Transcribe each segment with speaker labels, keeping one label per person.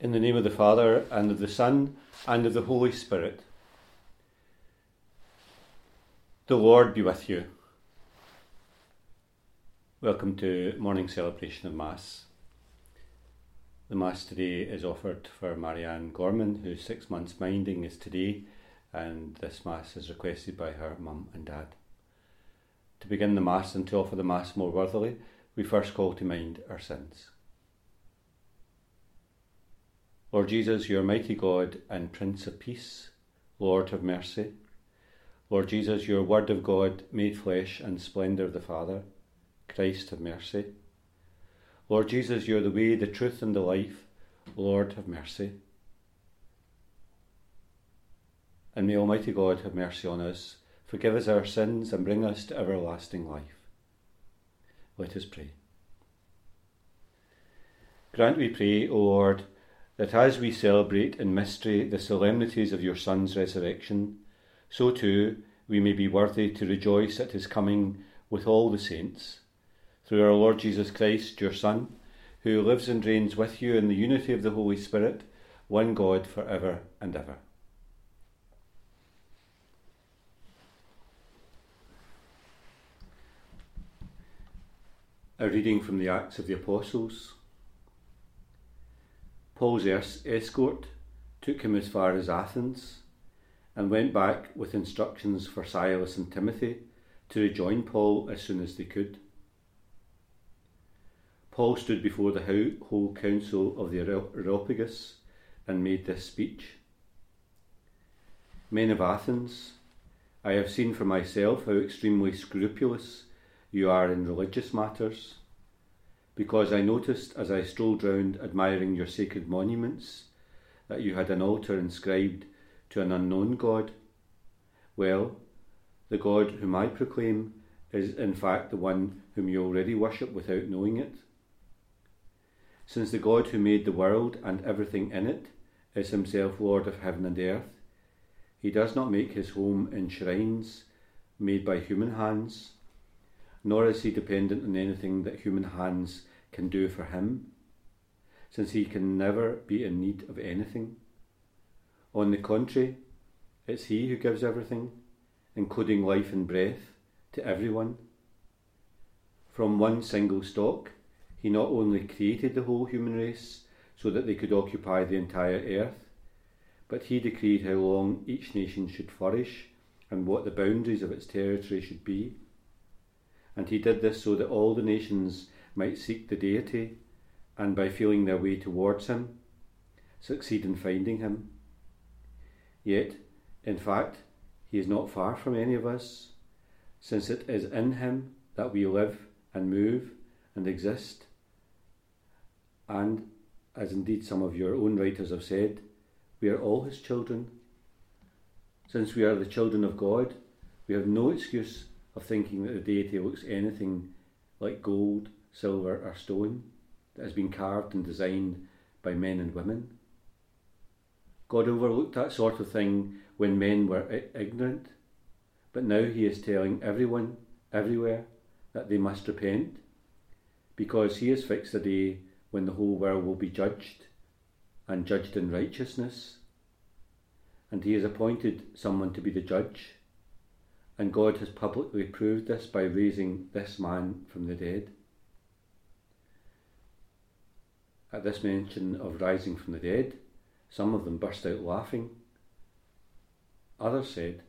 Speaker 1: In the name of the Father, and of the Son, and of the Holy Spirit. The Lord be with you. Welcome to morning celebration of Mass. The Mass today is offered for Marianne Gorman, whose six months minding is today, and this Mass is requested by her mum and dad. To begin the Mass and to offer the Mass more worthily, we first call to mind our sins. Lord Jesus, you're mighty God and Prince of Peace, Lord have mercy. Lord Jesus, your Word of God made flesh and splendour of the Father, Christ have mercy. Lord Jesus, you're the way, the truth, and the life, Lord have mercy. And may Almighty God have mercy on us, forgive us our sins, and bring us to everlasting life. Let us pray. Grant, we pray, O Lord, that as we celebrate in mystery the solemnities of your Son's resurrection, so too we may be worthy to rejoice at his coming with all the saints. Through our Lord Jesus Christ, your Son, who lives and reigns with you in the unity of the Holy Spirit, one God for ever and ever. A reading from the Acts of the Apostles. Paul's escort took him as far as Athens and went back with instructions for Silas and Timothy to rejoin Paul as soon as they could. Paul stood before the whole council of the Areopagus and made this speech Men of Athens, I have seen for myself how extremely scrupulous you are in religious matters because I noticed as I strolled round admiring your sacred monuments that you had an altar inscribed to an unknown God. Well, the God whom I proclaim is in fact the one whom you already worship without knowing it. Since the God who made the world and everything in it is himself Lord of heaven and earth, he does not make his home in shrines made by human hands nor is he dependent on anything that human hands can do for him, since he can never be in need of anything. On the contrary, it's he who gives everything, including life and breath, to everyone. From one single stock, he not only created the whole human race so that they could occupy the entire earth, but he decreed how long each nation should flourish and what the boundaries of its territory should be and he did this so that all the nations might seek the deity and by feeling their way towards him, succeed in finding him. Yet, in fact, he is not far from any of us, since it is in him that we live and move and exist. And, as indeed some of your own writers have said, we are all his children. Since we are the children of God, we have no excuse of thinking that the deity looks anything like gold, silver, or stone that has been carved and designed by men and women. God overlooked that sort of thing when men were ignorant, but now He is telling everyone, everywhere, that they must repent, because He has fixed a day when the whole world will be judged, and judged in righteousness. And He has appointed someone to be the judge and God has publicly proved this by raising this man from the dead. At this mention of rising from the dead, some of them burst out laughing. Others said,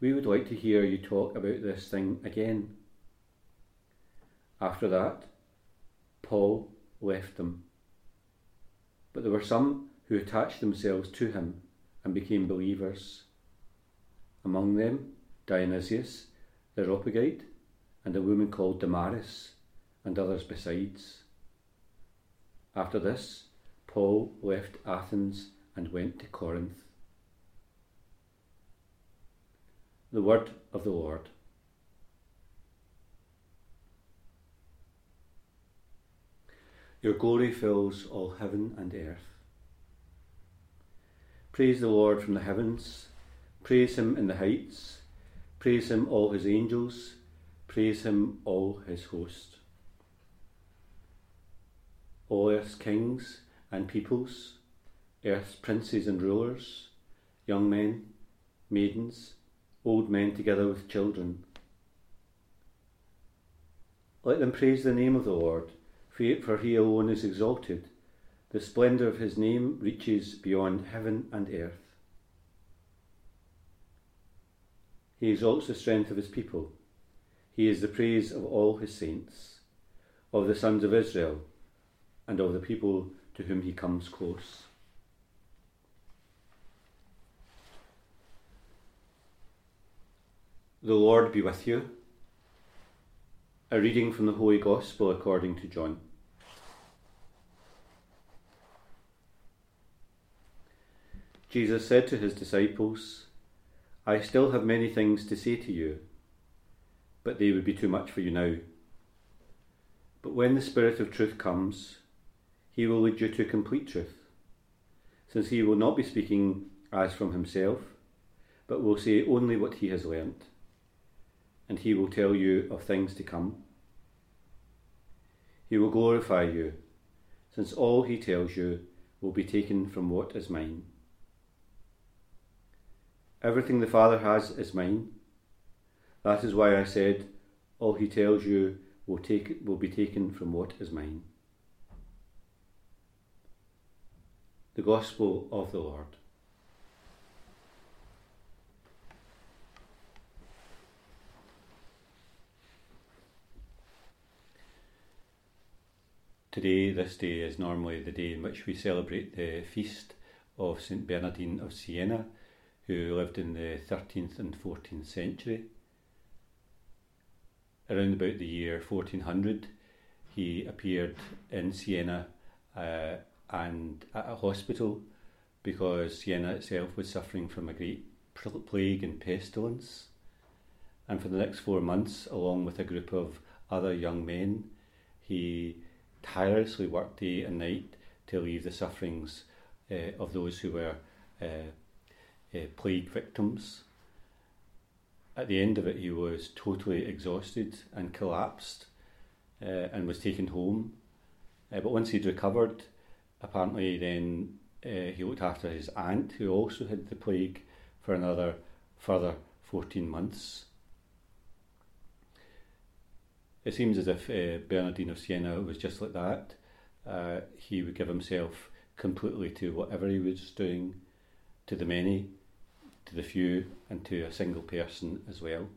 Speaker 1: We would like to hear you talk about this thing again. After that, Paul left them. But there were some who attached themselves to him and became believers. Among them, Dionysius, the Areopagite, and a woman called Damaris, and others besides. After this, Paul left Athens and went to Corinth. The Word of the Lord. Your glory fills all heaven and earth. Praise the Lord from the heavens, praise him in the heights Praise him, all his angels. Praise him, all his host. All earth's kings and peoples, earth's princes and rulers, young men, maidens, old men together with children. Let them praise the name of the Lord, for he alone is exalted. The splendour of his name reaches beyond heaven and earth. He exalts the strength of his people. He is the praise of all his saints, of the sons of Israel, and of the people to whom he comes close. The Lord be with you. A reading from the Holy Gospel according to John. Jesus said to his disciples, I still have many things to say to you, but they would be too much for you now. But when the Spirit of truth comes, he will lead you to complete truth, since he will not be speaking as from himself, but will say only what he has learnt and he will tell you of things to come. He will glorify you, since all he tells you will be taken from what is mine. Everything the Father has is mine. That is why I said, All he tells you will, take, will be taken from what is mine. The Gospel of the Lord. Today, this day, is normally the day in which we celebrate the feast of St Bernardine of Siena, who lived in the 13th and 14th century. Around about the year 1400, he appeared in Siena uh, and at a hospital because Siena itself was suffering from a great plague and pestilence. And for the next four months, along with a group of other young men, he tirelessly worked day and night to relieve the sufferings uh, of those who were uh, uh, plague victims. At the end of it, he was totally exhausted and collapsed uh, and was taken home. Uh, but once he'd recovered, apparently then he looked after his aunt, who also had the plague, for another further 14 months. It seems as if Bernardine of Siena was just like that. He would give himself completely to whatever he was doing, to the many, to the few, and to a single person as well.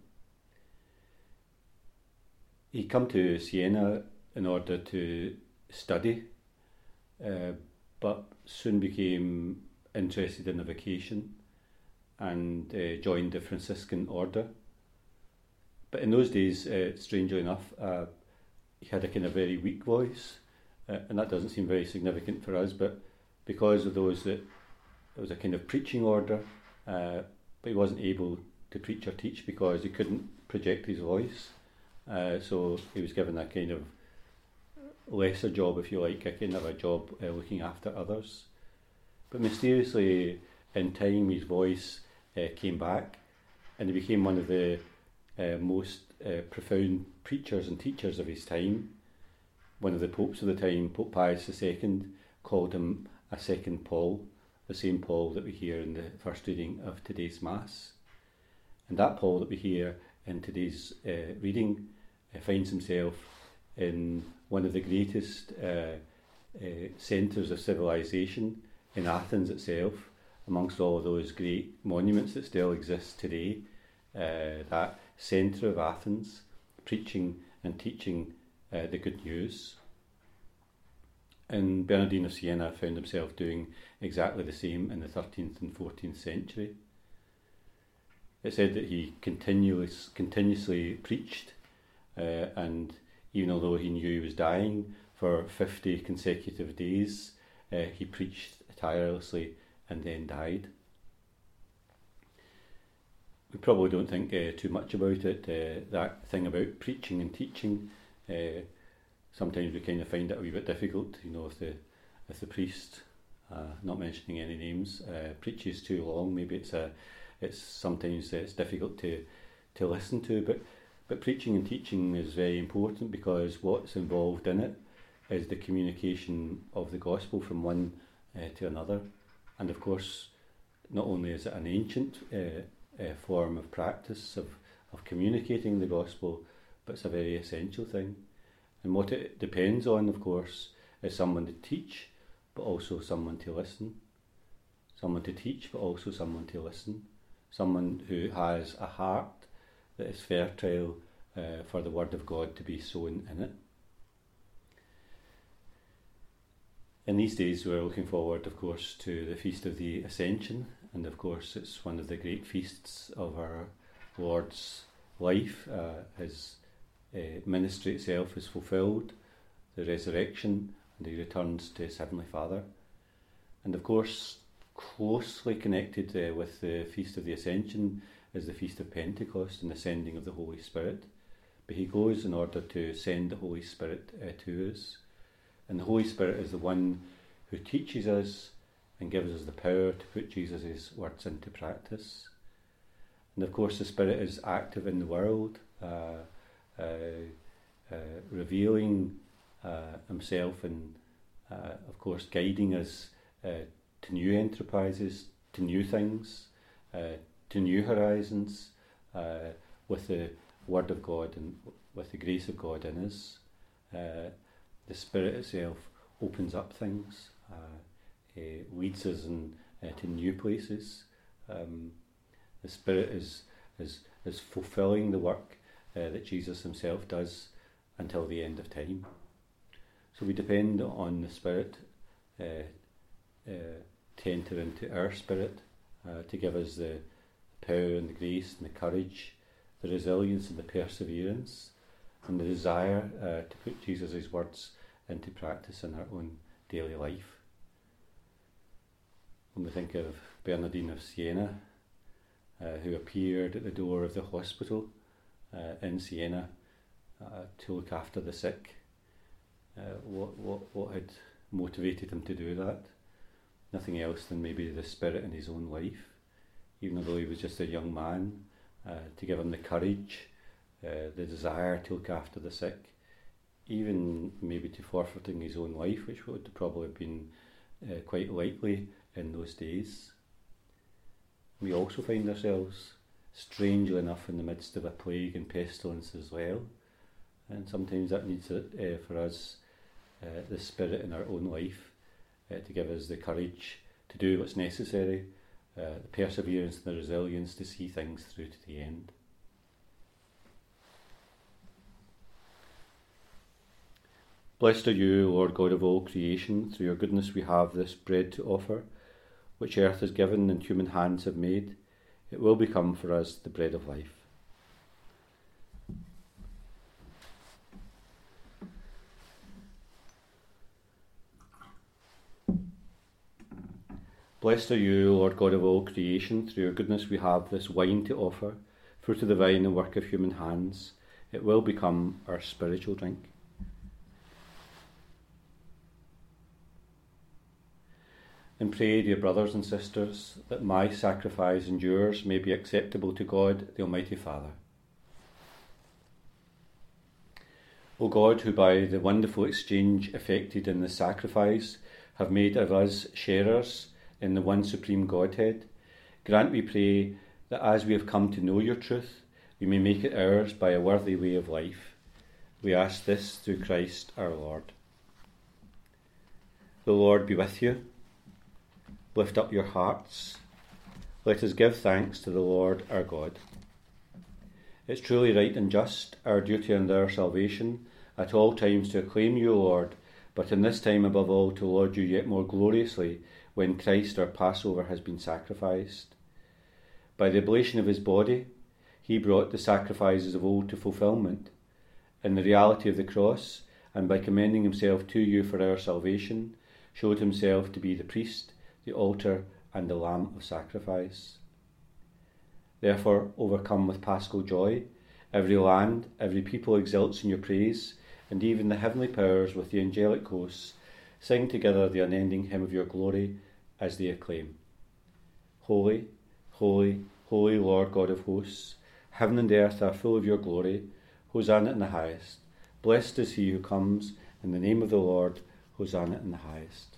Speaker 1: He come to Siena in order to study, uh, but soon became interested in a vocation and uh, joined the Franciscan order. But in those days, uh, strangely enough, uh, he had a kind of very weak voice, uh, and that doesn't seem very significant for us. But because of those that it was a kind of preaching order, uh, but he wasn't able to preach or teach because he couldn't project his voice. Uh, so he was given a kind of lesser job, if you like, a kind of a job uh, looking after others. But mysteriously, in time, his voice came back, and he became one of the uh, most uh, profound preachers and teachers of his time. One of the popes of the time, Pope Pius II, called him a second Paul, the same Paul that we hear in the first reading of today's Mass. And that Paul that we hear in today's uh, reading uh, finds himself in one of the greatest uh, uh, centres of civilization in Athens itself, amongst all those great monuments that still exist today. that centre of Athens, preaching and teaching uh, the good news. And Bernardine of Siena found himself doing exactly the same in the 13th and 14th century. It said that he continuous, continuously preached, uh, and even although he knew he was dying for 50 consecutive days, uh, he preached tirelessly and then died we probably don't think uh, too much about it. Uh, that thing about preaching and teaching, uh, sometimes we kind of find it a wee bit difficult. You know, if the if the priest, uh, not mentioning any names, uh, preaches too long, maybe it's a it's sometimes it's difficult to to listen to. But but preaching and teaching is very important because what's involved in it is the communication of the gospel from one uh, to another. and of course, not only is it an ancient uh, uh, form of practice of, of communicating the gospel, but it's a very essential thing. And what it depends on, of course, is someone to teach, but also someone to listen. Someone to teach, but also someone to listen. Someone who has a heart that is fertile uh, for the Word of God to be sown in it. In these days, we're looking forward, of course, to the Feast of the Ascension, and of course, it's one of the great feasts of our Lord's life. Uh, his uh, ministry itself is fulfilled, the resurrection, and he returns to his Heavenly Father. And of course, closely connected uh, with the Feast of the Ascension is the Feast of Pentecost and the sending of the Holy Spirit. But he goes in order to send the Holy Spirit uh, to us. And the Holy Spirit is the one who teaches us and gives us the power to put Jesus' words into practice. And of course, the Spirit is active in the world, uh, revealing uh, Himself and, uh, of course, guiding us uh, to new enterprises, to new things, to new horizons, with the Word of God and with the grace of God in us the Spirit itself opens up things, uh, leads us in, uh, to new places. Um, the Spirit is, is, is fulfilling the work uh, that Jesus himself does until the end of time. So we depend on the Spirit uh, uh, to enter into our spirit, uh, to give us the power and the grace and the courage, the resilience and the perseverance and the desire uh, to put Jesus' words into practice in our own daily life. When we think of Bernardine of Siena, uh, who appeared at the door of the hospital in Siena uh, to look after the sick, uh, what, what, what had motivated him to do that? Nothing else than maybe the spirit in his own life, even though he was just a young man, uh, to give him the courage uh, the desire to look after the sick, even maybe to forfeiting his own life, which would probably have been uh, quite likely in those days. We also find ourselves, strangely enough, in the midst of a plague and pestilence as well, and sometimes that needs uh, for us uh, the spirit in our own life uh, to give us the courage to do what's necessary, uh, the perseverance and the resilience to see things through to the end. Blessed are you, Lord God of all creation. Through your goodness we have this bread to offer, which earth has given and human hands have made. It will become for us the bread of life. Blessed are you, Lord God of all creation. Through your goodness we have this wine to offer, fruit of the vine and work of human hands. It will become our spiritual drink. And pray, dear brothers and sisters, that my sacrifice and yours may be acceptable to God, the Almighty Father. O God, who by the wonderful exchange effected in the sacrifice have made of us sharers in the one supreme Godhead, grant, we pray, that as we have come to know your truth, we may make it ours by a worthy way of life. We ask this through Christ our Lord. The Lord be with you lift up your hearts. Let us give thanks to the Lord our God. It's truly right and just, our duty and our salvation, at all times to acclaim you, Lord, but in this time above all to laud you yet more gloriously when Christ our Passover has been sacrificed. By the oblation of his body, he brought the sacrifices of old to fulfilment. In the reality of the cross, and by commending himself to you for our salvation, showed himself to be the priest the altar, and the lamb of sacrifice. Therefore, overcome with paschal joy, every land, every people exults in your praise, and even the heavenly powers with the angelic hosts sing together the unending hymn of your glory as they acclaim Holy, holy, holy Lord God of hosts, heaven and earth are full of your glory. Hosanna in the highest. Blessed is he who comes in the name of the Lord. Hosanna in the highest.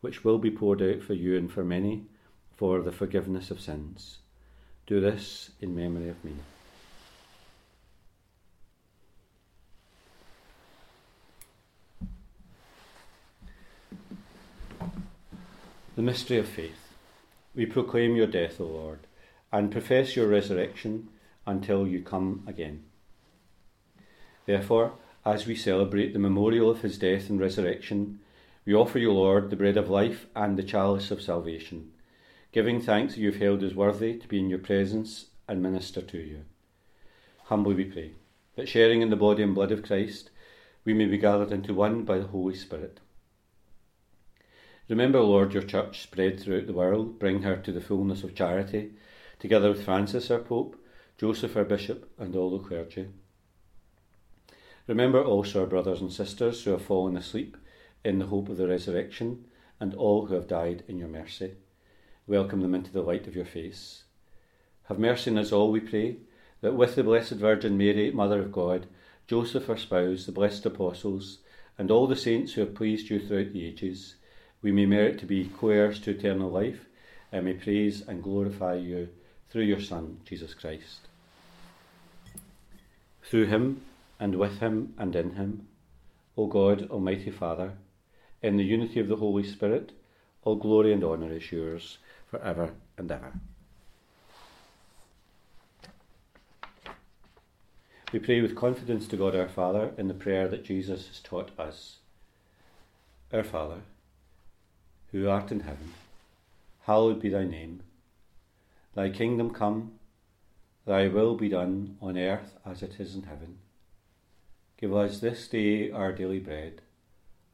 Speaker 1: which will be poured out for you and for many for the forgiveness of sins. Do this in memory of me. The mystery of faith. We proclaim your death, O Lord, and profess your resurrection until you come again. Therefore, as we celebrate the memorial of his death and resurrection, we offer you, Lord, the bread of life and the chalice of salvation, giving thanks that you have held us worthy to be in your presence and minister to you. Humbly we pray that sharing in the body and blood of Christ, we may be gathered into one by the Holy Spirit. Remember, Lord, your church spread throughout the world, bring her to the fullness of charity, together with Francis our Pope, Joseph our Bishop, and all the clergy. Remember also our brothers and sisters who have fallen asleep in the hope of the resurrection, and all who have died in your mercy. Welcome them into the light of your face. Have mercy on us all, we pray, that with the Blessed Virgin Mary, Mother of God, Joseph our spouse, the blessed apostles, and all the saints who have pleased you throughout the ages, we may merit to be co heirs to eternal life, and may praise and glorify you through your Son, Jesus Christ. Through him, and with him, and in him, O God, Almighty Father, in the unity of the Holy Spirit, all glory and honour is yours for ever and ever. We pray with confidence to God our Father in the prayer that Jesus has taught us. Our Father, who art in heaven, hallowed be thy name. Thy kingdom come, thy will be done on earth as it is in heaven. Give us this day our daily bread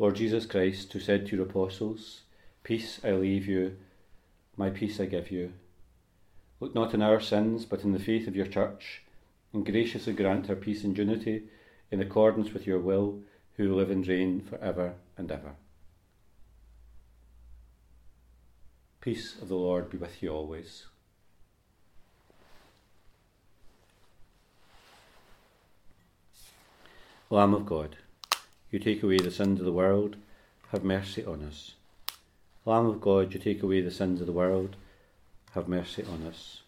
Speaker 1: Lord Jesus Christ, who said to your apostles, Peace I leave you, my peace I give you. Look not on our sins, but in the faith of your church, and graciously grant her peace and unity in accordance with your will, who live and reign for ever and ever. Peace of the Lord be with you always. Lamb of God you take away the sins of the world, have mercy on us. Lamb of God, you take away the sins of the world, have mercy on us.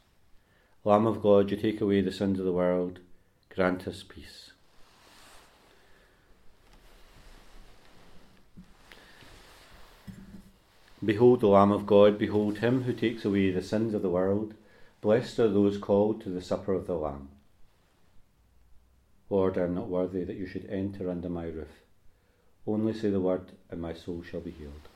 Speaker 1: Lamb of God, you take away the sins of the world, grant us peace. Behold the Lamb of God, behold him who takes away the sins of the world. Blessed are those called to the supper of the Lamb. Lord, I am not worthy that you should enter under my roof only say the word, and my soul shall be healed.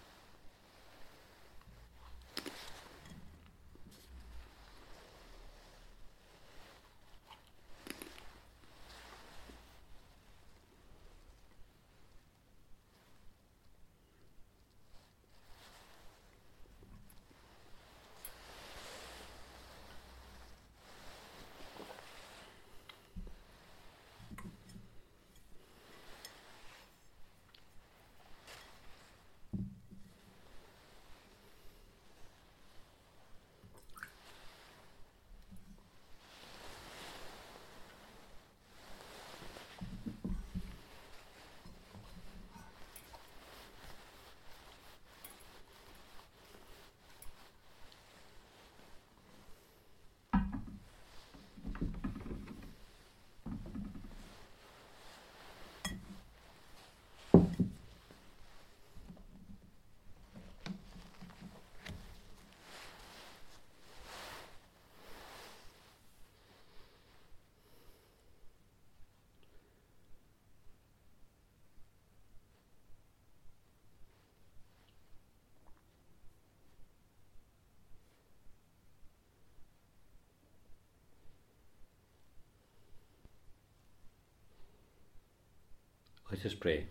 Speaker 1: Let us pray.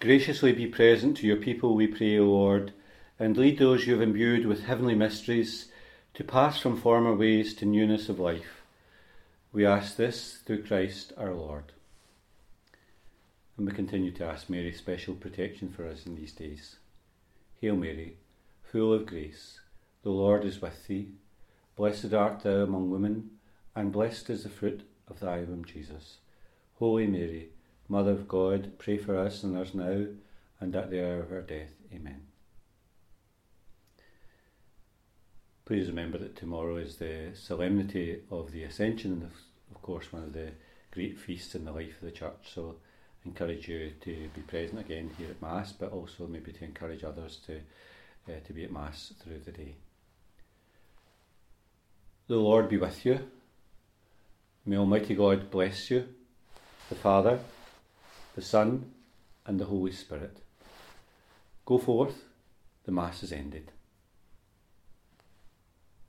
Speaker 1: Graciously be present to your people, we pray, O Lord, and lead those you have imbued with heavenly mysteries to pass from former ways to newness of life. We ask this through Christ our Lord. And we continue to ask Mary special protection for us in these days. Hail Mary, full of grace, the Lord is with thee. Blessed art thou among women, and blessed is the fruit of thy womb, Jesus. Holy Mary, Mother of God, pray for us sinners now and at the hour of our death. Amen. Please remember that tomorrow is the solemnity of the Ascension, of, course, one of the great feasts in the life of the Church. So, I encourage you to be present again here at Mass, but also maybe to encourage others to uh, to be at Mass through the day. The Lord be with you. May Almighty God bless you the Father, the Son, and the Holy Spirit. Go forth, the Mass is ended.